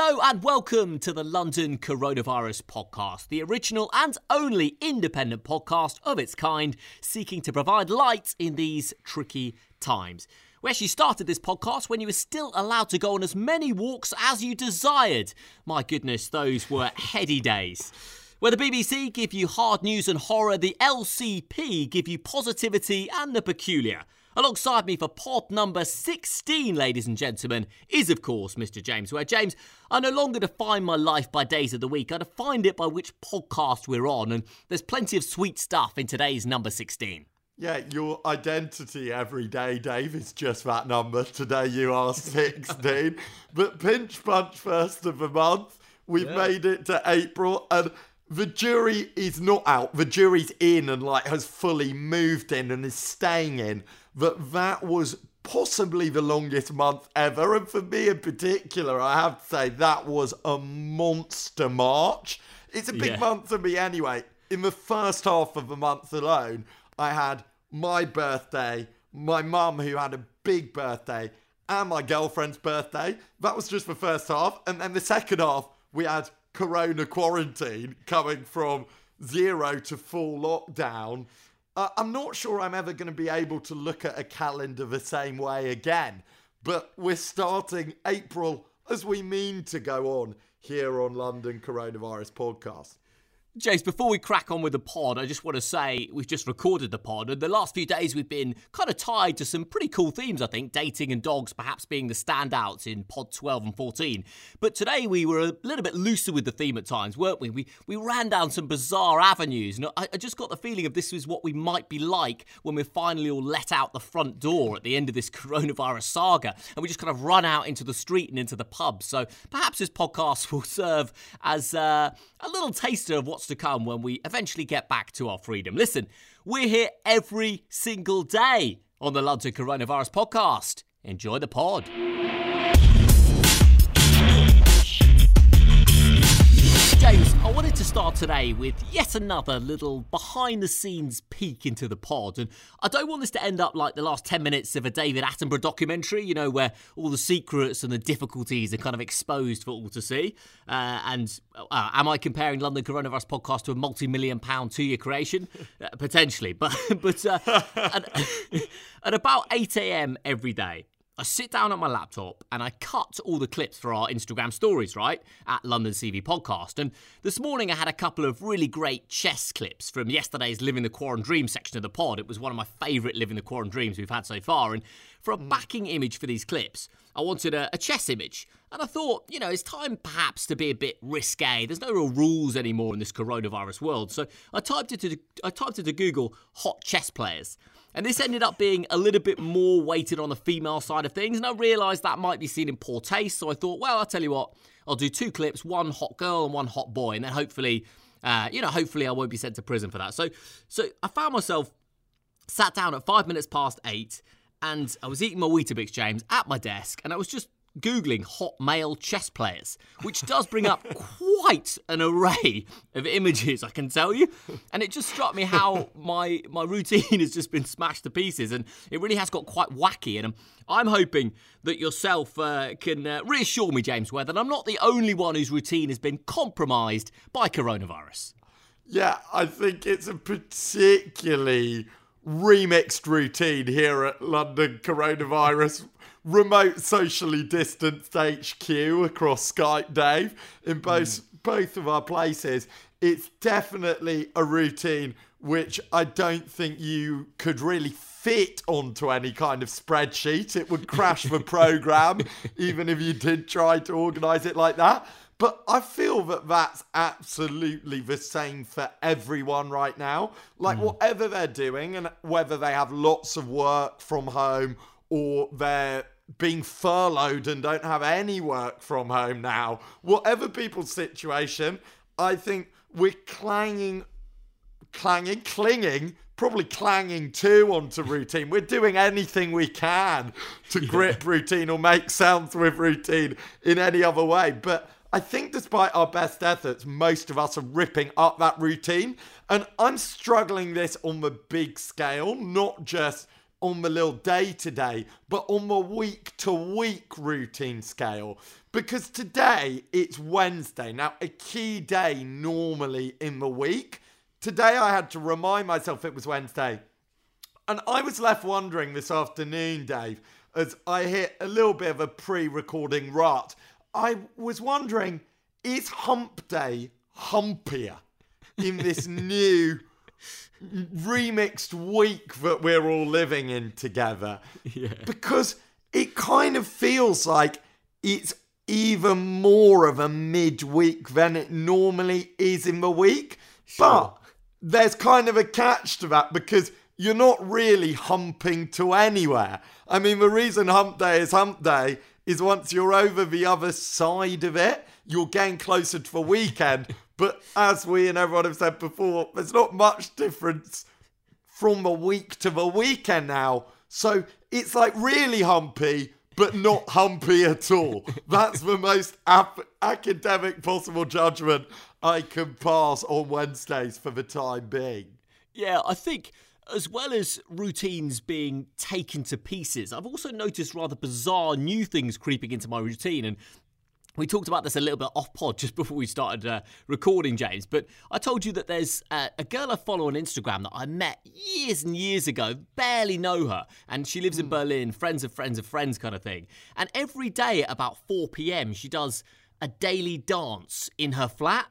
Hello and welcome to the London Coronavirus Podcast, the original and only independent podcast of its kind, seeking to provide light in these tricky times. We actually started this podcast when you were still allowed to go on as many walks as you desired. My goodness, those were heady days. Where the BBC give you hard news and horror, the LCP give you positivity and the peculiar. Alongside me for pod number 16, ladies and gentlemen, is of course Mr. James Ware James, I no longer define my life by days of the week. I define it by which podcast we're on, and there's plenty of sweet stuff in today's number 16. Yeah, your identity every day, Dave, is just that number. Today you are 16. but pinch punch first of the month. We've yeah. made it to April and the jury is not out. The jury's in and like has fully moved in and is staying in that that was possibly the longest month ever. And for me in particular, I have to say that was a monster March. It's a big yeah. month for me anyway. In the first half of the month alone, I had my birthday, my mum who had a big birthday, and my girlfriend's birthday. That was just the first half. And then the second half, we had corona quarantine coming from zero to full lockdown. Uh, I'm not sure I'm ever going to be able to look at a calendar the same way again, but we're starting April as we mean to go on here on London Coronavirus Podcast. James, before we crack on with the pod, I just want to say we've just recorded the pod, and the last few days we've been kind of tied to some pretty cool themes, I think. Dating and dogs perhaps being the standouts in pod 12 and 14. But today we were a little bit looser with the theme at times, weren't we? We, we ran down some bizarre avenues, and I, I just got the feeling of this was what we might be like when we're finally all let out the front door at the end of this coronavirus saga, and we just kind of run out into the street and into the pub. So perhaps this podcast will serve as uh, a little taster of what's to come when we eventually get back to our freedom. Listen, we're here every single day on the London Coronavirus Podcast. Enjoy the pod. James, I wanted to start today with yet another little behind the scenes peek into the pod. And I don't want this to end up like the last 10 minutes of a David Attenborough documentary, you know, where all the secrets and the difficulties are kind of exposed for all to see. Uh, and uh, am I comparing London Coronavirus Podcast to a multi million pound two year creation? Uh, potentially. But, but uh, at, at about 8 a.m. every day, I sit down at my laptop and I cut all the clips for our Instagram stories, right? At London CV Podcast. And this morning I had a couple of really great chess clips from yesterday's Living the Quarren Dream section of the pod. It was one of my favourite Living the Quarren Dreams we've had so far. And for a hmm. backing image for these clips, I wanted a, a chess image. And I thought, you know, it's time perhaps to be a bit risque. There's no real rules anymore in this coronavirus world. So I typed it to I typed into Google hot chess players. And this ended up being a little bit more weighted on the female side of things. And I realised that might be seen in poor taste. So I thought, well, I'll tell you what, I'll do two clips one hot girl and one hot boy. And then hopefully, uh, you know, hopefully I won't be sent to prison for that. So, so I found myself sat down at five minutes past eight and I was eating my Weetabix, James, at my desk. And I was just Googling hot male chess players, which does bring up quite an array of images, I can tell you. And it just struck me how my, my routine has just been smashed to pieces and it really has got quite wacky. And I'm, I'm hoping that yourself uh, can uh, reassure me, James Ware, that I'm not the only one whose routine has been compromised by coronavirus. Yeah, I think it's a particularly remixed routine here at London Coronavirus remote socially distanced HQ across Skype, Dave, in both mm. both of our places. It's definitely a routine which I don't think you could really fit onto any kind of spreadsheet. It would crash the program, even if you did try to organize it like that. But I feel that that's absolutely the same for everyone right now. Like, mm. whatever they're doing, and whether they have lots of work from home or they're being furloughed and don't have any work from home now. Whatever people's situation, I think we're clanging, clanging, clinging, probably clanging too onto routine. We're doing anything we can to grip yeah. routine or make sounds with routine in any other way. But I think despite our best efforts, most of us are ripping up that routine. And I'm struggling this on the big scale, not just on the little day to day, but on the week to week routine scale. because today it's Wednesday. Now, a key day normally in the week. Today I had to remind myself it was Wednesday. And I was left wondering this afternoon, Dave, as I hit a little bit of a pre recording rut. I was wondering, is Hump Day humpier in this new remixed week that we're all living in together? Yeah. Because it kind of feels like it's even more of a midweek than it normally is in the week. Sure. But there's kind of a catch to that because you're not really humping to anywhere. I mean, the reason hump day is hump day is once you're over the other side of it, you're getting closer to the weekend. But as we and everyone have said before, there's not much difference from the week to the weekend now. So it's like really humpy, but not humpy at all. That's the most ap- academic possible judgment I can pass on Wednesdays for the time being. Yeah, I think as well as routines being taken to pieces, I've also noticed rather bizarre new things creeping into my routine. And we talked about this a little bit off pod just before we started uh, recording, James. But I told you that there's uh, a girl I follow on Instagram that I met years and years ago, barely know her, and she lives in Berlin, friends of friends of friends kind of thing. And every day at about 4 p.m., she does a daily dance in her flat.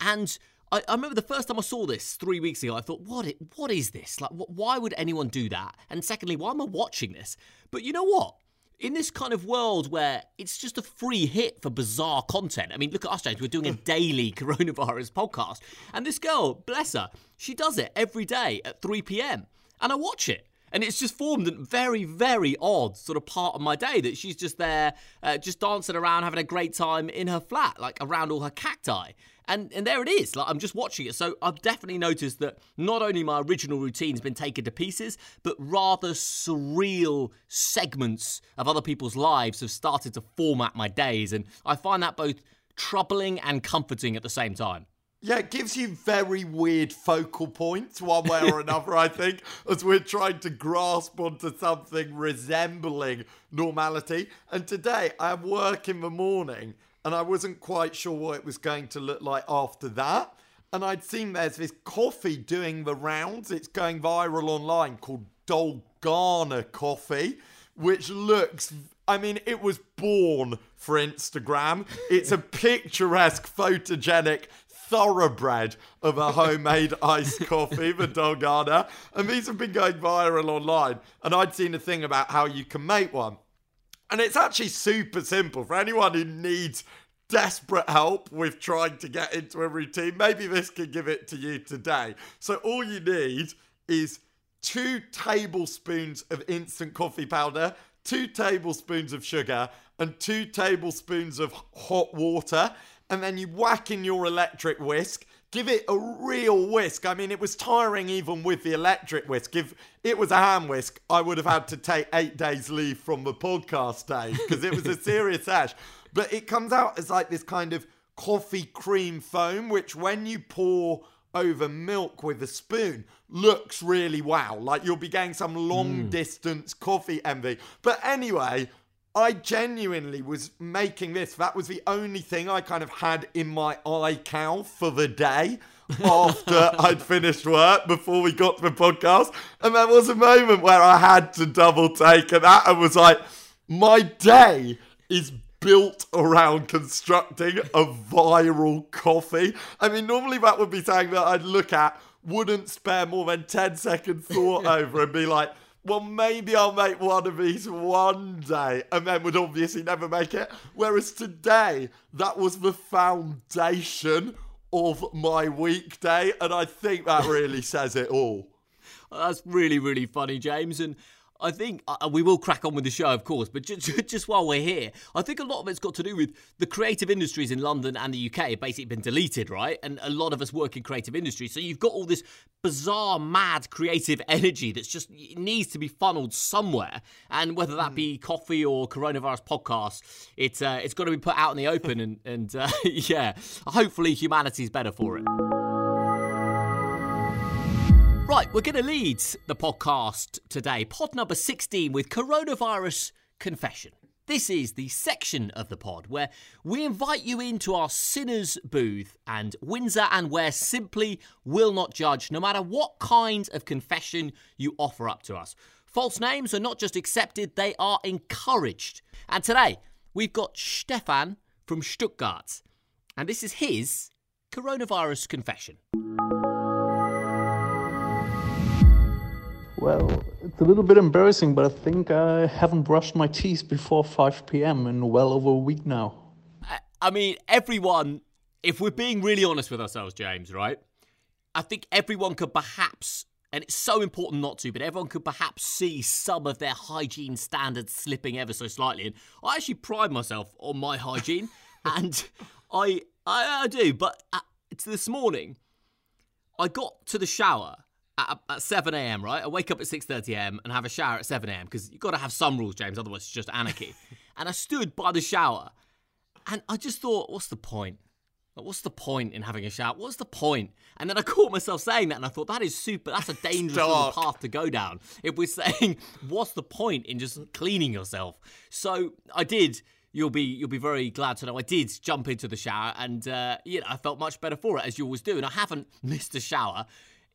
And I, I, remember the first time I saw this three weeks ago, I thought, what, it, what is this? Like, wh- why would anyone do that? And secondly, why am I watching this? But you know what? in this kind of world where it's just a free hit for bizarre content. I mean, look at us, James. We're doing a daily coronavirus podcast. And this girl, bless her, she does it every day at 3 p.m. And I watch it. And it's just formed a very, very odd sort of part of my day that she's just there, uh, just dancing around, having a great time in her flat, like around all her cacti and and there it is. Like I'm just watching it, so I've definitely noticed that not only my original routine's been taken to pieces, but rather surreal segments of other people's lives have started to format my days, and I find that both troubling and comforting at the same time. Yeah, it gives you very weird focal points, one way or another, I think, as we're trying to grasp onto something resembling normality. And today I have work in the morning and I wasn't quite sure what it was going to look like after that. And I'd seen there's this coffee doing the rounds. It's going viral online called Dalgona Coffee, which looks, I mean, it was born for Instagram. It's a picturesque, photogenic thoroughbred of a homemade iced coffee, the Dalgona. And these have been going viral online. And I'd seen a thing about how you can make one. And it's actually super simple for anyone who needs desperate help with trying to get into a routine. Maybe this can give it to you today. So, all you need is two tablespoons of instant coffee powder, two tablespoons of sugar, and two tablespoons of hot water. And then you whack in your electric whisk give it a real whisk. I mean, it was tiring even with the electric whisk. If it was a hand whisk, I would have had to take eight days leave from the podcast day because it was a serious ash. But it comes out as like this kind of coffee cream foam, which when you pour over milk with a spoon looks really wow. Like you'll be getting some long mm. distance coffee envy. But anyway, I genuinely was making this. That was the only thing I kind of had in my eye cow for the day after I'd finished work before we got to the podcast. And there was a moment where I had to double take, and that I was like, my day is built around constructing a viral coffee. I mean, normally that would be something that I'd look at, wouldn't spare more than 10 seconds thought over, and be like, well, maybe I'll make one of these one day, and then would obviously never make it. Whereas today, that was the foundation of my weekday, and I think that really says it all. That's really, really funny, James. And I think uh, uh, we will crack on with the show, of course, but just, just while we're here, I think a lot of it's got to do with the creative industries in London and the UK have basically been deleted, right? And a lot of us work in creative industries. So you've got all this bizarre, mad creative energy that's just needs to be funneled somewhere. And whether that be coffee or coronavirus podcast, it's, uh, it's got to be put out in the open. And, and uh, yeah, hopefully humanity's better for it. Right, we're going to lead the podcast today, pod number 16, with coronavirus confession. This is the section of the pod where we invite you into our sinners booth and Windsor and Ware simply will not judge no matter what kind of confession you offer up to us. False names are not just accepted, they are encouraged. And today we've got Stefan from Stuttgart and this is his coronavirus confession. Well, it's a little bit embarrassing, but I think I haven't brushed my teeth before 5 p.m. in well over a week now. I mean, everyone, if we're being really honest with ourselves, James, right? I think everyone could perhaps, and it's so important not to, but everyone could perhaps see some of their hygiene standards slipping ever so slightly. And I actually pride myself on my hygiene, and I, I, I do. But it's this morning, I got to the shower at, at 7 a.m., right? I wake up at 6.30 a.m. and have a shower at 7 a.m. because you've got to have some rules, James, otherwise it's just anarchy. and I stood by the shower and I just thought, what's the point? Like, what's the point in having a shower? What's the point? And then I caught myself saying that, and I thought that is super. That's a dangerous little path to go down. If we're saying, what's the point in just cleaning yourself? So I did. You'll be you'll be very glad to know I did jump into the shower, and uh, you know I felt much better for it, as you always do. And I haven't missed a shower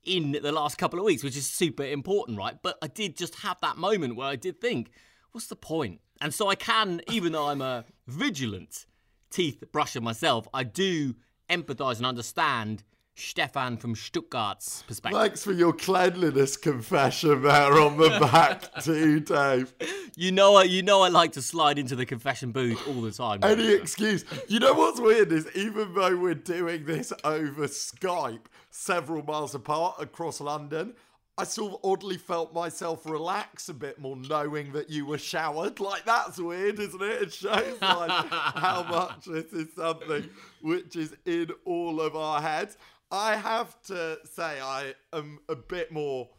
in the last couple of weeks, which is super important, right? But I did just have that moment where I did think, what's the point? And so I can, even though I'm a vigilant teeth brusher myself, I do empathize and understand Stefan from Stuttgart's perspective. Thanks for your cleanliness confession there on the back too, Dave. You know, I, you know, I like to slide into the confession booth all the time. Any excuse. You know what's weird is even though we're doing this over Skype, several miles apart across London, I sort of oddly felt myself relax a bit more knowing that you were showered. Like, that's weird, isn't it? It shows like how much this is something which is in all of our heads. I have to say, I am a bit more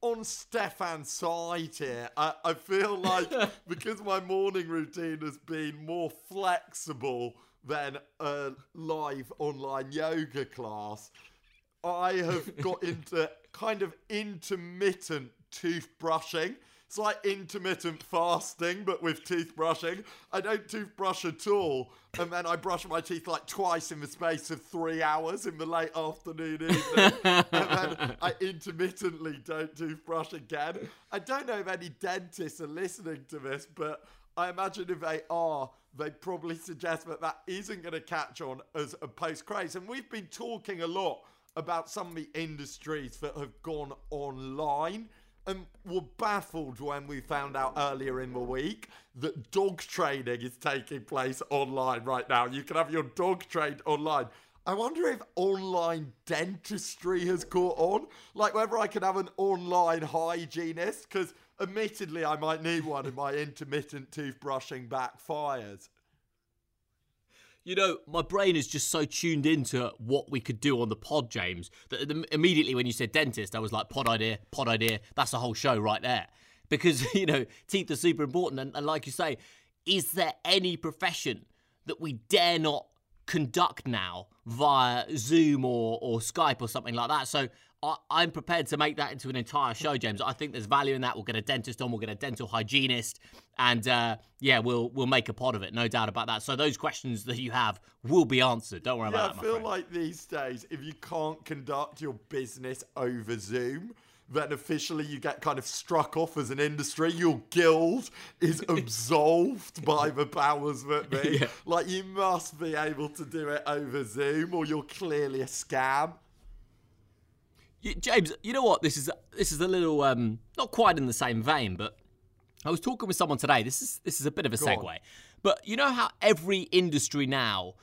on Stefan's side here. I, I feel like because my morning routine has been more flexible than a live online yoga class, I have got into kind of intermittent toothbrushing. It's like intermittent fasting, but with toothbrushing. I don't toothbrush at all, and then I brush my teeth like twice in the space of three hours in the late afternoon, evening, and then I intermittently don't toothbrush again. I don't know if any dentists are listening to this, but I imagine if they are, they probably suggest that that isn't going to catch on as a post craze. And we've been talking a lot about some of the industries that have gone online and we were baffled when we found out earlier in the week that dog training is taking place online right now. You can have your dog trained online. I wonder if online dentistry has caught on. Like whether I could have an online hygienist, because admittedly I might need one if my intermittent toothbrushing backfires you know, my brain is just so tuned into what we could do on the pod, James, that immediately when you said dentist, I was like, pod idea, pod idea. That's a whole show right there. Because, you know, teeth are super important. And, and like you say, is there any profession that we dare not conduct now via Zoom or, or Skype or something like that? So I, am prepared to make that into an entire show, James. I think there's value in that. We'll get a dentist on, we'll get a dental hygienist, and uh, yeah, we'll we'll make a pot of it, no doubt about that. So those questions that you have will be answered. Don't worry yeah, about that. I feel like these days, if you can't conduct your business over Zoom, then officially you get kind of struck off as an industry. Your guild is absolved by the powers that be. Yeah. Like you must be able to do it over Zoom, or you're clearly a scam. James, you know what? This is this is a little um, not quite in the same vein, but I was talking with someone today. This is this is a bit of a Go segue, on. but you know how every industry now,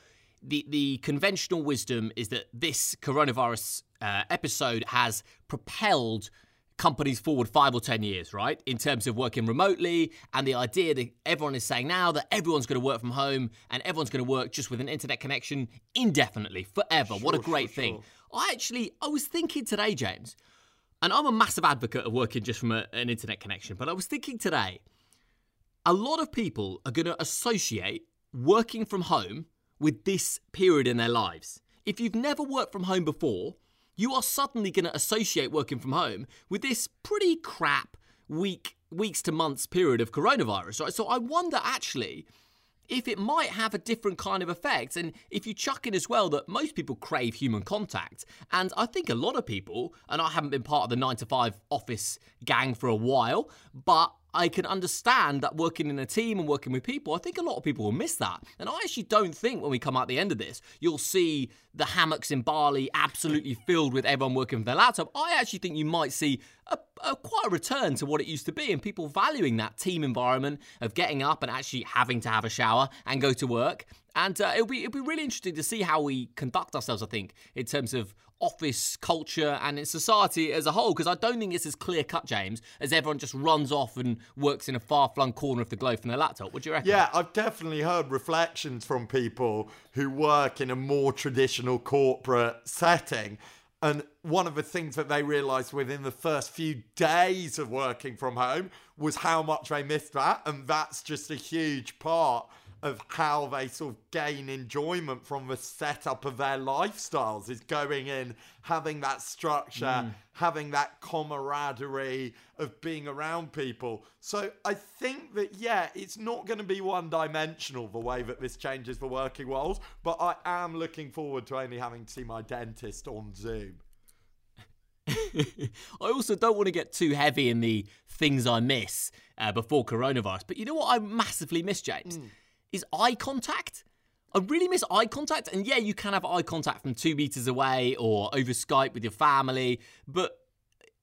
the the conventional wisdom is that this coronavirus uh, episode has propelled companies forward five or ten years, right? In terms of working remotely, and the idea that everyone is saying now that everyone's going to work from home and everyone's going to work just with an internet connection indefinitely, forever. Sure, what a great sure, thing! Sure. I actually, I was thinking today, James, and I'm a massive advocate of working just from a, an internet connection, but I was thinking today, a lot of people are going to associate working from home with this period in their lives. If you've never worked from home before, you are suddenly going to associate working from home with this pretty crap, week, weeks to months period of coronavirus, right? So I wonder actually if it might have a different kind of effect. And if you chuck in as well that most people crave human contact, and I think a lot of people, and I haven't been part of the nine to five office gang for a while, but I can understand that working in a team and working with people, I think a lot of people will miss that. And I actually don't think when we come out the end of this, you'll see the hammocks in Bali absolutely filled with everyone working with their laptop. I actually think you might see a, a, quite a return to what it used to be and people valuing that team environment of getting up and actually having to have a shower and go to work. And uh, it'll be it'll be really interesting to see how we conduct ourselves. I think in terms of office culture and in society as a whole, because I don't think it's as clear cut, James, as everyone just runs off and works in a far flung corner of the globe from their laptop. What do you reckon? Yeah, I've definitely heard reflections from people who work in a more traditional corporate setting. And one of the things that they realized within the first few days of working from home was how much they missed that. And that's just a huge part of how they sort of gain enjoyment from the setup of their lifestyles is going in, having that structure, mm. having that camaraderie of being around people. So I think that, yeah, it's not going to be one dimensional the way that this changes the working world, but I am looking forward to only having to see my dentist on Zoom. I also don't want to get too heavy in the things I miss uh, before coronavirus, but you know what I massively miss, James? Mm is eye contact. I really miss eye contact. And yeah, you can have eye contact from two meters away or over Skype with your family, but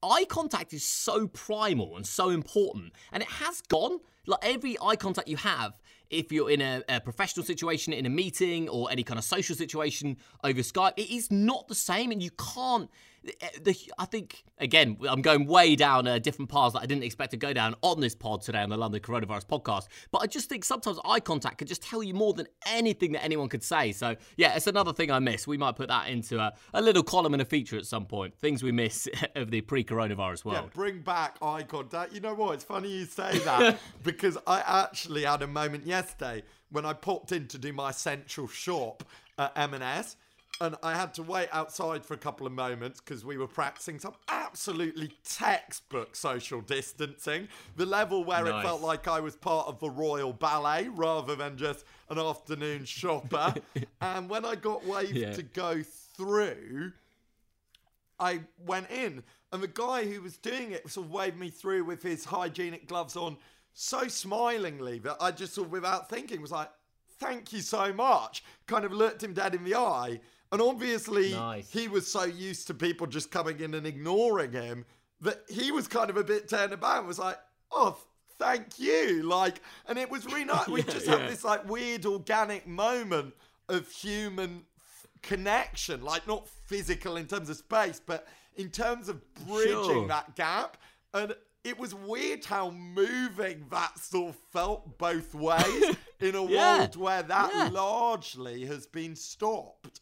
eye contact is so primal and so important. And it has gone. Like every eye contact you have, if you're in a, a, professional situation, in a meeting, or any kind of social situation over Skype, it is not the same. And you can't the, I think again I'm going way down a different paths that I didn't expect to go down on this pod today on the London Coronavirus podcast. But I just think sometimes eye contact can just tell you more than anything that anyone could say. So yeah, it's another thing I miss. We might put that into a, a little column and a feature at some point. Things we miss of the pre-coronavirus world. Yeah, bring back eye contact. You know what? It's funny you say that because I actually had a moment yesterday when I popped in to do my central shop at M&S and I had to wait outside for a couple of moments because we were practicing some absolutely textbook social distancing. The level where nice. it felt like I was part of the Royal Ballet rather than just an afternoon shopper. and when I got waved yeah. to go through, I went in, and the guy who was doing it sort of waved me through with his hygienic gloves on so smilingly that I just sort of, without thinking, was like, thank you so much. Kind of looked him dead in the eye and obviously, nice. he was so used to people just coming in and ignoring him that he was kind of a bit turned about was like, oh, thank you. Like, and it was really nice. we just yeah. had this like weird organic moment of human f- connection, like not physical in terms of space, but in terms of bridging sure. that gap. And it was weird how moving that sort of felt both ways in a yeah. world where that yeah. largely has been stopped.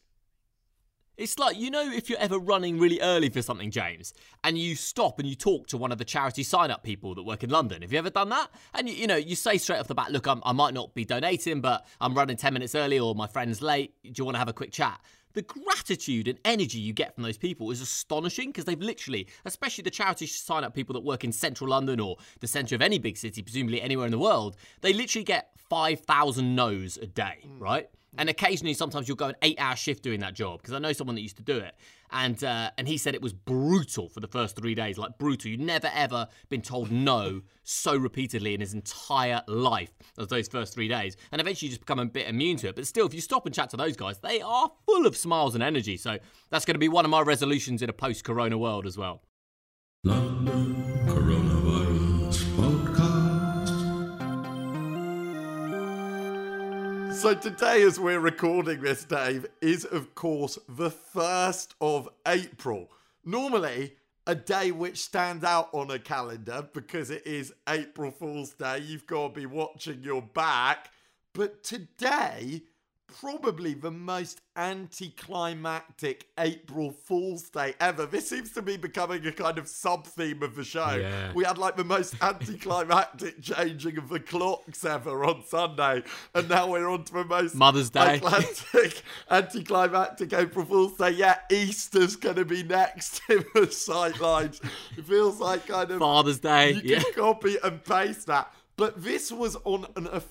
It's like, you know, if you're ever running really early for something, James, and you stop and you talk to one of the charity sign up people that work in London. Have you ever done that? And, you, you know, you say straight off the bat, look, I'm, i might not be donating, but I'm running 10 minutes early or my friend's late. Do you want to have a quick chat? The gratitude and energy you get from those people is astonishing because they've literally, especially the charity sign up people that work in central London or the centre of any big city, presumably anywhere in the world, they literally get 5,000 no's a day, mm. right? And occasionally, sometimes you'll go an eight-hour shift doing that job because I know someone that used to do it, and uh, and he said it was brutal for the first three days, like brutal. You'd never ever been told no so repeatedly in his entire life as those first three days, and eventually you just become a bit immune to it. But still, if you stop and chat to those guys, they are full of smiles and energy. So that's going to be one of my resolutions in a post-Corona world as well. So today, as we're recording this, Dave, is of course the 1st of April. Normally, a day which stands out on a calendar because it is April Fool's Day. You've got to be watching your back. But today, probably the most anticlimactic April Fool's Day ever. This seems to be becoming a kind of sub theme of the show. Yeah. We had like the most anticlimactic changing of the clocks ever on Sunday, and now we're on to the most Mother's Day. Atlantic, anticlimactic April Fool's Day. Yeah, Easter's going to be next in the sightlines. It feels like kind of Father's Day. you Yeah. can copy and paste that. But this was on an official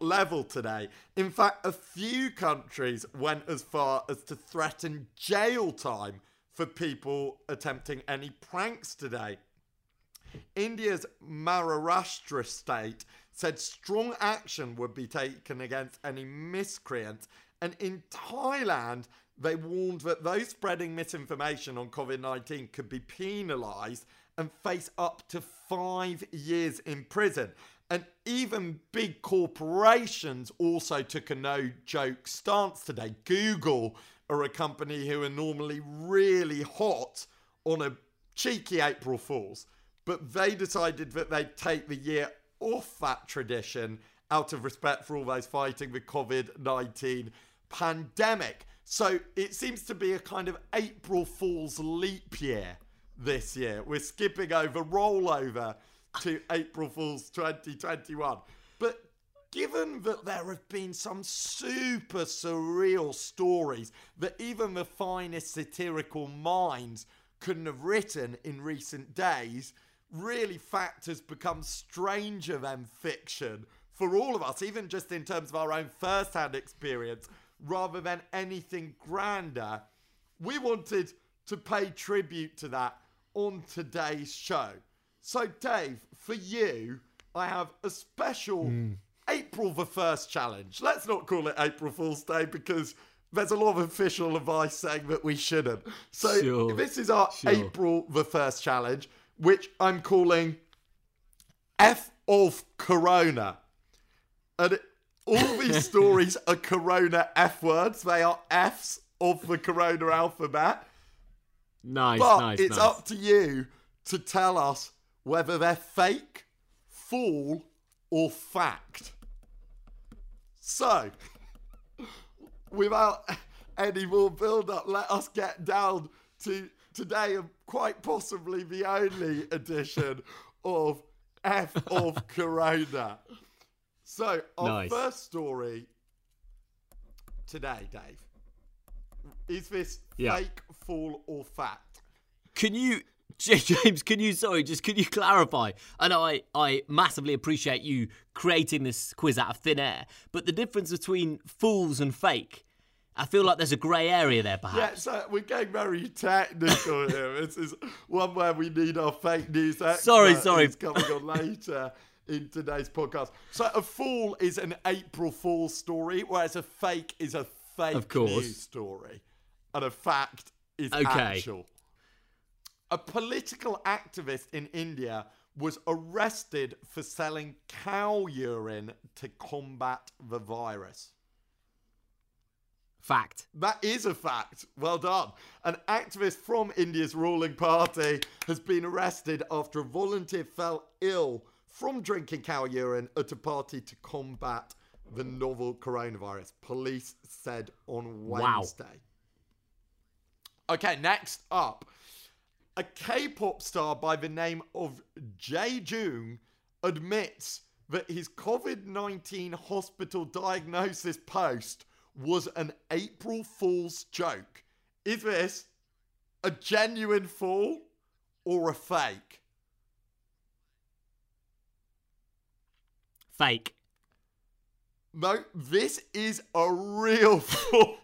level today. In fact, a few countries went as far as to threaten jail time for people attempting any pranks today. India's Maharashtra state said strong action would be taken against any miscreants. And in Thailand, they warned that those spreading misinformation on COVID 19 could be penalised and face up to five years in prison. And even big corporations also took a no joke stance today. Google are a company who are normally really hot on a cheeky April Fools, but they decided that they'd take the year off that tradition out of respect for all those fighting the COVID 19 pandemic. So it seems to be a kind of April Fool's leap year this year. We're skipping over rollover to April Fool's 2021. But given that there have been some super surreal stories that even the finest satirical minds couldn't have written in recent days, really fact has become stranger than fiction for all of us, even just in terms of our own first hand experience, rather than anything grander. We wanted to pay tribute to that on today's show. So, Dave, for you, I have a special hmm. April the 1st challenge. Let's not call it April Fool's Day because there's a lot of official advice saying that we shouldn't. So, Sure, this is our sure. April the 1st challenge, which I'm calling F of Corona. And it- all these stories are Corona F words. They are Fs of the Corona alphabet. Nice, But nice, it's nice. up to you to tell us whether they're fake, fool, or fact. So, without any more build up, let us get down to today and quite possibly the only edition of F of Corona. So, our Nice. first story today, Dave, is this Yeah. fake, fool, or fact? Can you, J- James? Can you? Sorry, just can you clarify? I know I I massively appreciate you creating this quiz out of thin air, but the difference between fools and fake, I feel like there's a grey area there, Yeah, perhaps. so we're getting very technical here. This is one where we need our fake news expert. Sorry, sorry. who's coming on later in today's podcast. So a fool is an April Fool's story, whereas a fake is a fake news story, and a fact is Okay. actual. A political activist in India was arrested for selling cow urine to combat the virus. Fact. That is a fact. Well done. An activist from India's ruling party has been arrested after a volunteer fell ill from drinking cow urine at a party to combat the novel coronavirus, police said on Wednesday. Wow. Okay, next up. A K pop star by the name of Jae Jung admits that his COVID 19 hospital diagnosis post was an April Fool's joke. Is this a genuine fool or a fake? Fake. No, this is a real fool.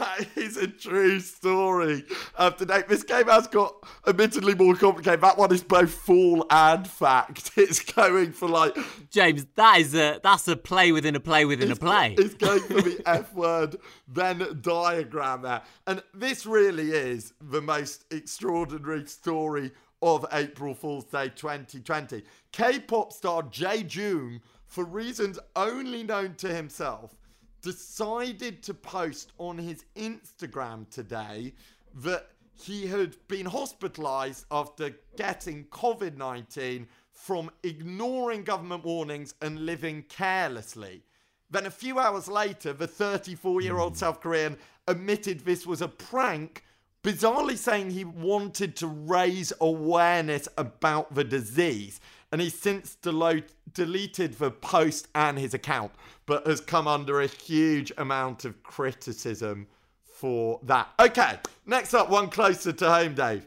that is a true story of today. This game has got admittedly more complicated. That one is both fool and fact. It's going for like James, that is a that's a play within a play within a play. It's going for the F word, Venn diagram there. And this really is the most extraordinary story of April Fool's Day 2020. K pop star Jae Jung, for reasons only known to himself, decided to post on his Instagram today that he had been hospitalized after getting COVID 19 from ignoring government warnings and living carelessly. Then a few hours later, the 34 year old hmm. South Korean admitted this was a prank, bizarrely saying he wanted to raise awareness about the disease. And he's since delo- deleted the post and his account, but has come under a huge amount of criticism for that. Okay, next up, one closer to home, Dave.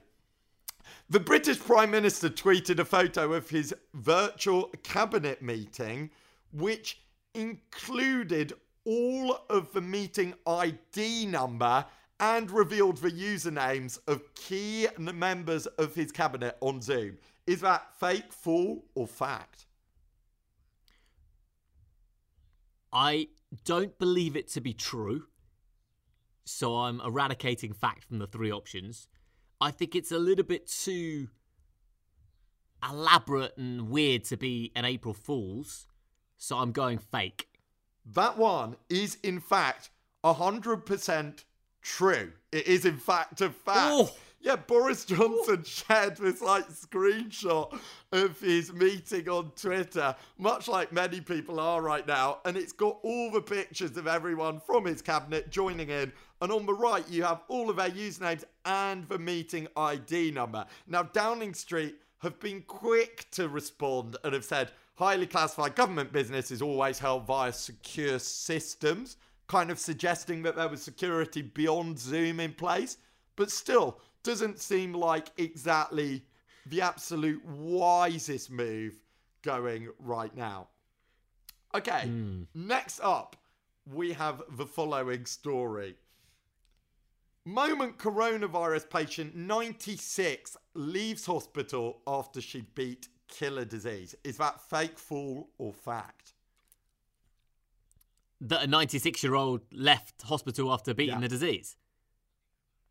The British Prime Minister tweeted a photo of his virtual cabinet meeting, which included all of the meeting ID number and revealed the usernames of key members of his cabinet on Zoom. Is that fake, fool, or fact? I don't believe it to be true. So I'm eradicating fact from the three options. I think it's a little bit too elaborate and weird to be an April Fool's. So I'm going fake. That one is, in fact, 100% true. It is, in fact, a fact. Oh. Yeah, Boris Johnson shared this like screenshot of his meeting on Twitter, much like many people are right now, and it's got all the pictures of everyone from his cabinet joining in. And on the right, you have all of their usernames and the meeting ID number. Now, Downing Street have been quick to respond and have said highly classified government business is always held via secure systems, kind of suggesting that there was security beyond Zoom in place. But still, doesn't seem like exactly the absolute wisest move going right now. Okay, hmm. next up, we have the following story. Moment coronavirus patient 96 leaves hospital after she beat killer disease. Is that fake, fool, or fact? That a 96 year old left hospital after beating Yeah. the disease.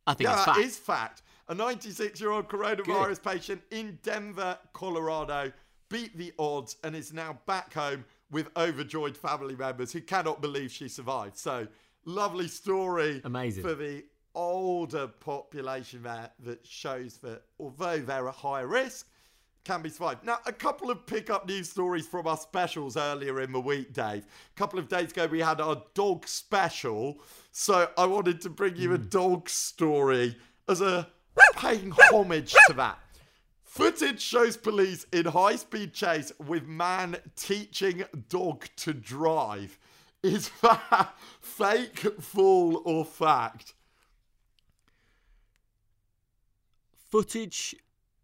I think Yeah, it's fact. is fact. A 96 year old coronavirus patient in Denver, Colorado, beat the odds and is now back home with overjoyed family members who cannot believe she survived. So, lovely story. Amazing. For the older population there that shows that although they're at higher risk, can be survived. Now, a couple of pickup news stories from our specials earlier in the week, Dave. A couple of days ago, we had our dog special. So I wanted to bring you a hmm. dog story as a paying homage to that. Footage shows police in high speed chase with man teaching dog to drive. Is that fake, fool, or fact? Footage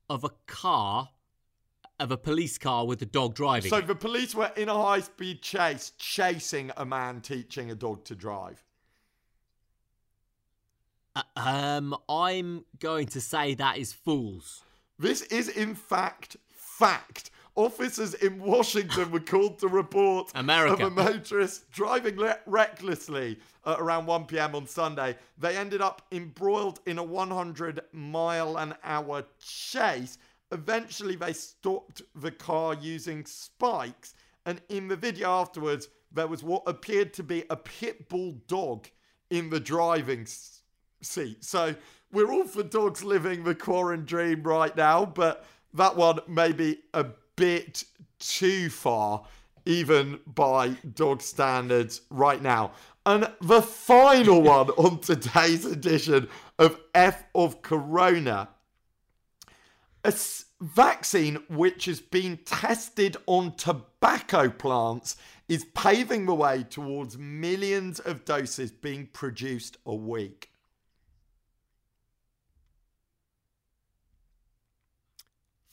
of a car, of a police car with a dog driving. So it. the police were in a high speed chase chasing a man teaching a dog to drive. Uh, um, I'm going to say that is fools. This is in fact fact. Officers in Washington were called to report America. of a motorist driving le- recklessly at around 1 p.m. on Sunday. They ended up embroiled in a 100 mile an hour chase. Eventually, they stopped the car using spikes, and in the video afterwards, there was what appeared to be a pit bull dog in the driving seat. So we're all for dogs living the quarantine dream right now, but that one may be a bit too far, even by dog standards right now. And the final one on today's edition of F of Corona a s- vaccine which has been tested on tobacco plants is paving the way towards millions of doses being produced a week.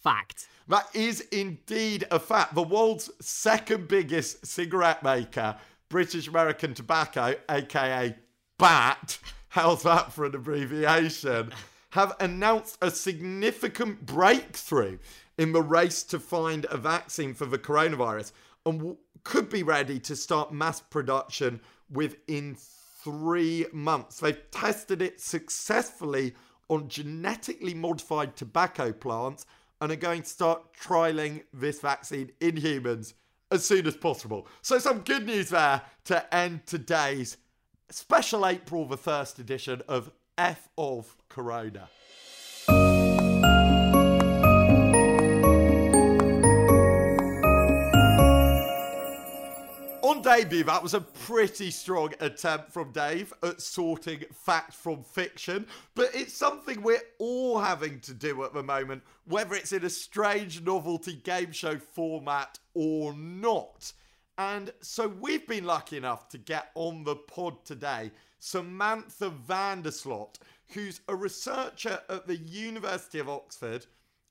Fact. That is indeed a fact. The world's second biggest cigarette maker, British American Tobacco, aka BAT, how's that for an abbreviation, have announced a significant breakthrough in the race to find a vaccine for the coronavirus and could be ready to start mass production within three months. They've tested it successfully on genetically modified tobacco plants and are going to start trialing this vaccine in humans as soon as possible. So, some good news there to end today's special April the 1st edition of F of Corona. on debut, that was a pretty strong attempt from Dave at sorting fact from fiction, but it's something we're all having to do at the moment, whether it's in a strange novelty game show format or not. And so we've been lucky enough to get on the pod today Samantha Vanderslott, who's a researcher at the University of Oxford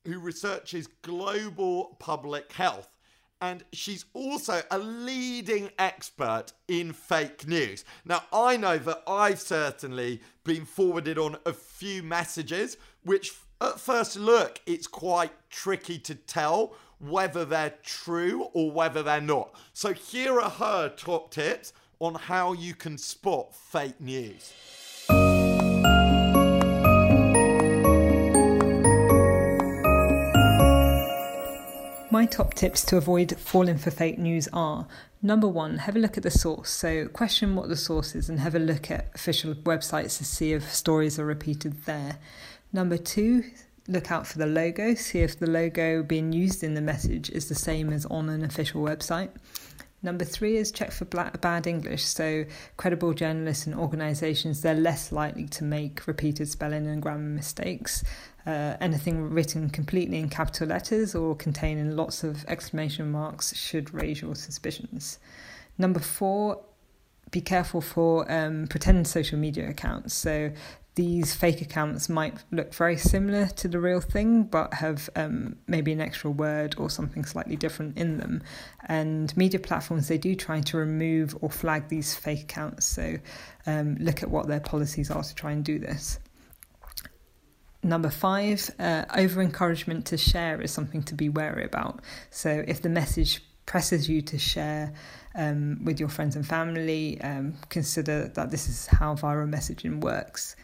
who researches global public health and she's also a leading expert in fake news. Now, I know that I've certainly been forwarded on a few messages, which at first look, it's quite tricky to tell whether they're true or whether they're not. So, here are her top tips on how you can spot fake news. My top tips to avoid falling for fake news are number one, have a look at the source. So, question what the source is and have a look at official websites to see if stories are repeated there. Number two, look out for the logo, see if the logo being used in the message is the same as on an official website. Number three is check for bad English. So, credible journalists and organisations, they're less likely to make repeated spelling and grammar mistakes. Uh, anything written completely in capital letters or containing lots of exclamation marks should raise your suspicions. Number four, be careful for um, pretend social media accounts. So these fake accounts might look very similar to the real thing, but have um, maybe an extra word or something slightly different in them. And media platforms, they do try to remove or flag these fake accounts. So um, look at what their policies are to try and do this. Number five, uh, over encouragement to share is something to be wary about. So if the message presses you to share um, with your friends and family, um, consider that this is how viral messaging works.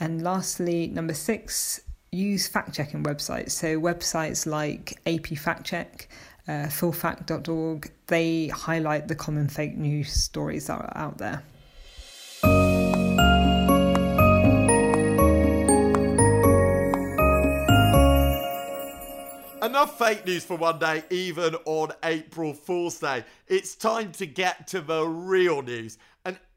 And lastly, number six, use fact checking websites. So, websites like AP Fact Check, uh, fullfact.org, they highlight the common fake news stories that are out there. Enough fake news for one day, even on April Fool's Day. It's time to get to the real news.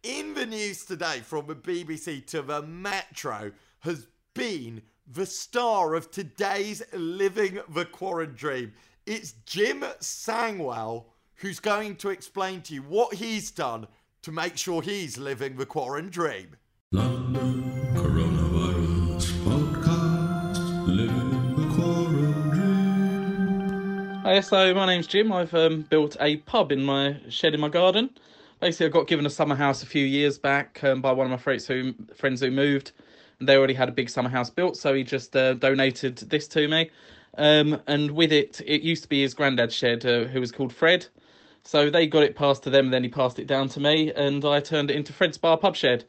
And in the news today, from the BBC to the Metro, has been the star of today's Living the Quarren Dream. It's Jim Sangwell who's going to explain to you what he's done to make sure he's living the Quarren Dream. London Coronavirus Podcast, Living the Quarren Dream. Hi, so my name's Jim. I've um, built a pub in my shed in my garden. Basically, I got given a summer house a few years back um, by one of my friends who friends who moved, and they already had a big summer house built, so he just uh, donated this to me. Um, and with it, it used to be his granddad's shed, uh, who was called Fred. So they got it passed to them, and then he passed it down to me, and I turned it into Fred's Bar Pub Shed.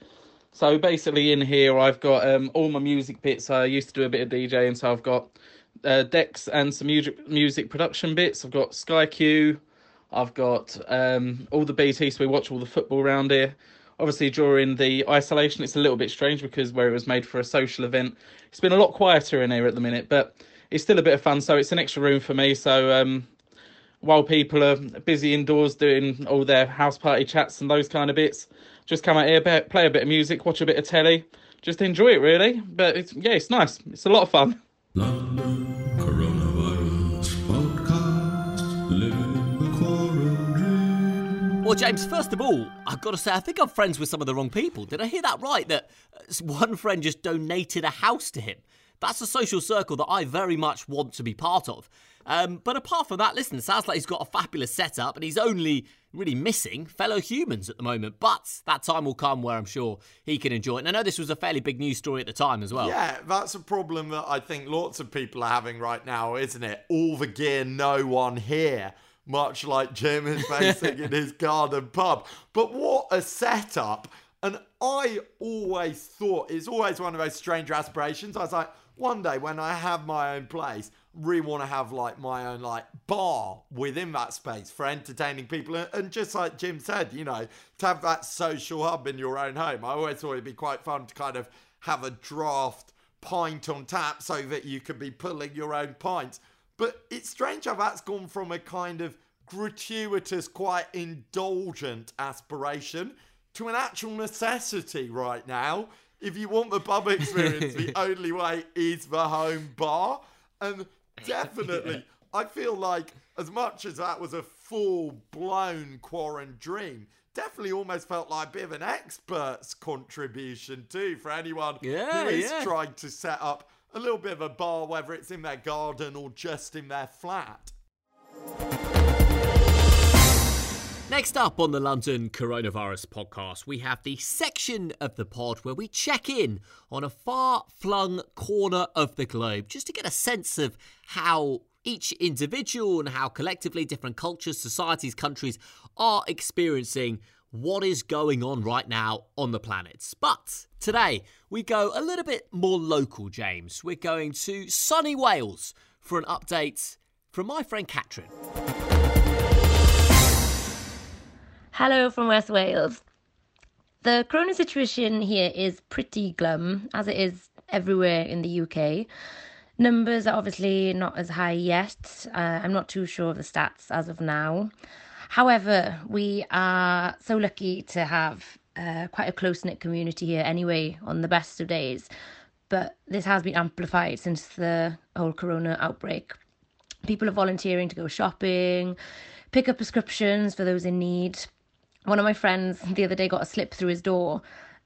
So basically, in here, I've got um, all my music bits. I used to do a bit of DJing, so I've got uh, decks and some music music production bits. I've got Sky Q. I've got um, all the BT, so we watch all the football around here. Obviously, during the isolation, it's a little bit strange because where it was made for a social event, it's been a lot quieter in here at the minute, but it's still a bit of fun. So it's an extra room for me. So um, while people are busy indoors doing all their house party chats and those kind of bits, just come out here, play a bit of music, watch a bit of telly, just enjoy it really. But it's, yeah, it's nice. It's a lot of fun. Well, James, first of all, I've got to say, I think I'm friends with some of the wrong people. Did I hear that right? That uh, one friend just donated a house to him. That's a social circle that I very much want to be part of. Um, but apart from that, listen, sounds like he's got a fabulous setup and he's only really missing fellow humans at the moment. But that time will come where I'm sure he can enjoy it. And I know this was a fairly big news story at the time as well. Yeah, that's a problem that I think lots of people are having right now, isn't it? All the gear, no one here. Much like Jim is facing in his garden pub. But what a setup. And I always thought, it's always one of those strange aspirations. I was like, one day when I have my own place, really want to have like my own like bar within that space for entertaining people and just like jim said you know to have that social hub in your own home i always thought it'd be quite fun to kind of have a draft pint on tap so that you could be pulling your own pints but it's strange how that's gone from a kind of gratuitous, quite indulgent aspiration to an actual necessity right now. If you want the pub experience, the only way is the home bar. And definitely. I feel like as much as that was a full blown quarantine dream, definitely almost felt like a bit of an expert's contribution too for anyone yeah, who is yeah. trying to set up a little bit of a bar, whether it's in their garden or just in their flat. Next up on the London Coronavirus podcast, we have the section of the pod where we check in on a far flung corner of the globe just to get a sense of how each individual and how collectively different cultures, societies, countries are experiencing what is going on right now on the planet. But today we go a little bit more local, James. We're going to sunny Wales for an update from my friend Katrin. Hello from West Wales. The corona situation here is pretty glum, as it is everywhere in the UK. Numbers are obviously not as high yet. Uh, I'm not too sure of the stats as of now. However, we are so lucky to have uh, quite a close knit community here anyway, on the best of days. But this has been amplified since the whole corona outbreak. People are volunteering to go shopping, pick up prescriptions for those in need, one of my friends the other day got a slip through his door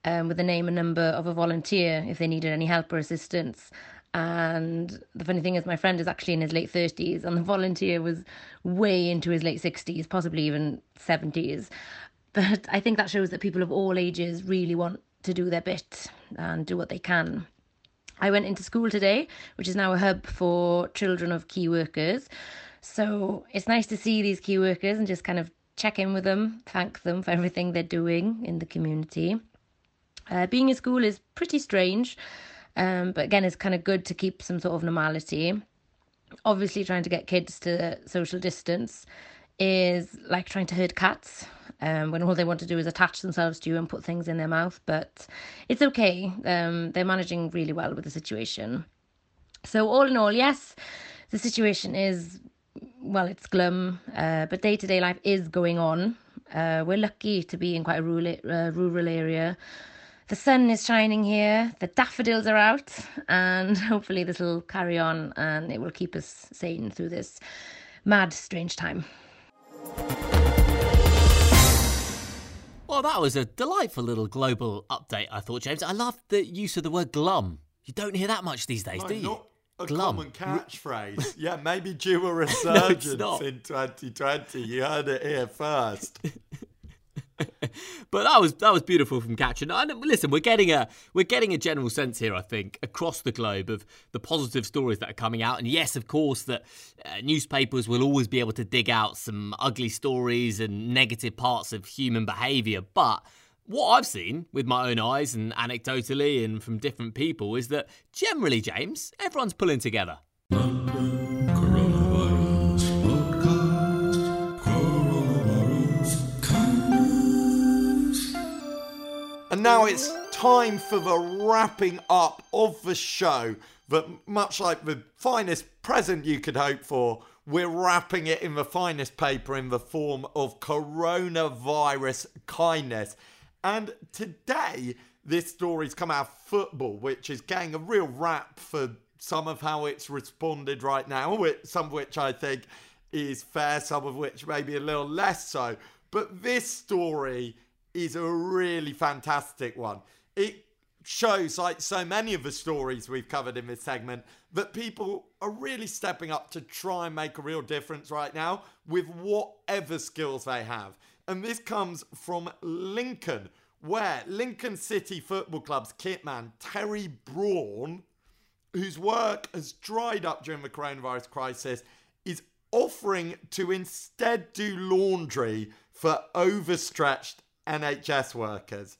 um, with the name and number of a volunteer if they needed any help or assistance. And the funny thing is, my friend is actually in his late 30s, and the volunteer was way into his late 60s, possibly even 70s. But I think that shows that people of all ages really want to do their bit and do what they can. I went into school today, which is now a hub for children of key workers. So it's nice to see these key workers and just kind of check in with them, thank them for everything they're doing in the community. Uh, being in school is pretty strange, um, but again, it's kind of good to keep some sort of normality. Obviously, trying to get kids to social distance is like trying to herd cats um, when all they want to do is attach themselves to you and put things in their mouth, but it's okay. Um, they're managing really well with the situation. So, all in all, yes, the situation is well, it's glum, uh, but day to day life is going on. Uh, we're lucky to be in quite a rural, uh, rural area. The sun is shining here, the daffodils are out, and hopefully, this will carry on and it will keep us sane through this mad, strange time. Well, that was a delightful little global update, I thought, James. I love the use of the word glum. You don't hear that much these days, no, do you? Not a glum. common catchphrase. yeah, maybe due a resurgence no, in 2020. You heard it here first. but that was that was beautiful from Katrin. And listen, we're getting a we're getting a general sense here, I think, across the globe of the positive stories that are coming out. And yes, of course, that uh, newspapers will always be able to dig out some ugly stories and negative parts of human behaviour, but what I've seen with my own eyes and anecdotally and from different people is that generally, James, everyone's pulling together. And now it's time for the wrapping up of the show. That much like the finest present you could hope for, we're wrapping it in the finest paper in the form of coronavirus kindness. And today, this story's come out of football, which is getting a real rap for some of how it's responded right now, some of which I think is fair, some of which maybe a little less so. But this story is a really fantastic one. It shows, like so many of the stories we've covered in this segment, that people are really stepping up to try and make a real difference right now with whatever skills they have. And this comes from Lincoln, where Lincoln City Football Club's kitman, Terry Braun, whose work has dried up during the coronavirus crisis, is offering to instead do laundry for overstretched NHS workers.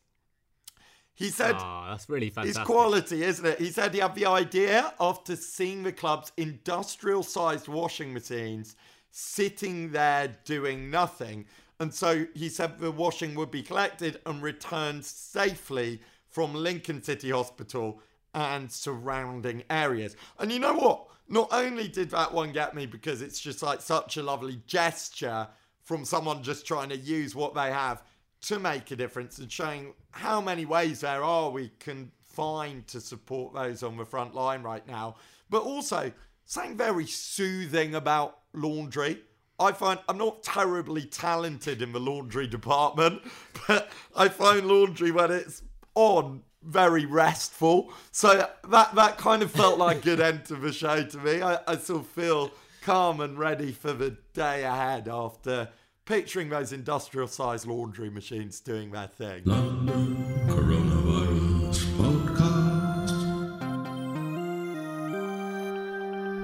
He said, oh, that's really fantastic. His quality, isn't it? He said he had the idea after seeing the club's industrial sized washing machines sitting there doing nothing and so he said the washing would be collected and returned safely from Lincoln City Hospital and surrounding areas. And you know what? not only did that one get me because it's just like such a lovely gesture from someone just trying to use what they have to make a difference and showing how many ways there are we can find to support those on the front line right now, but also something very soothing about laundry. I find I'm not terribly talented in the laundry department, but I find laundry when it's on very restful. So that that kind of felt like a good end to the show to me. I, I still feel calm and ready for the day ahead after picturing those industrial sized laundry machines doing their thing. London Coronavirus Podcast.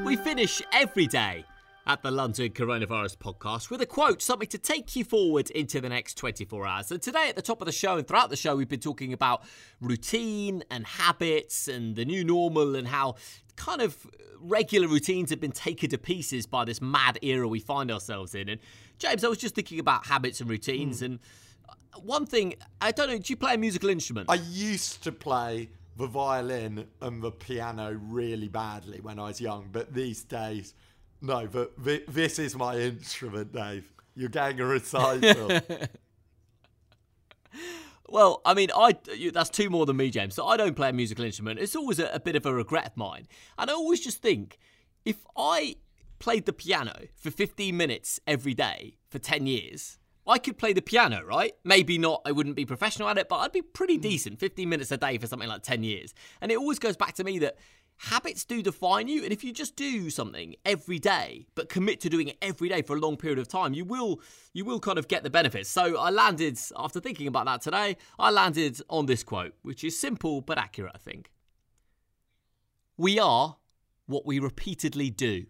We finish every day at the London Coronavirus Podcast with a quote, something to take you forward into the next 24 hours. And today, at the top of the show and throughout the show, we've been talking about routine and habits and the new normal and how kind of regular routines have been taken to pieces by this mad era we find ourselves in. And James, I was just thinking about habits and routines. Hmm. And uh, one thing, I don't know, do you play a musical instrument? I used to play the violin and the piano really badly when I was young, but these days, no, but thi- this is my instrument, Dave. You're getting a recital. Well, I mean, I that's two more than me, James. So I don't play a musical instrument. It's always a, a bit of a regret of mine, and I always just think if I played the piano for 15 minutes every day for 10 years. I could play the piano, right? Maybe not, I wouldn't be professional at it, but I'd be pretty hmm. decent 15 minutes a day for something like 10 years. And it always goes back to me that habits do define you. And if you just do something every day, but commit to doing it every day for a long period of time, you will you will kind of get the benefits. So I landed after thinking about that today, I landed on this quote, which is simple but accurate, I think. We are what we repeatedly do.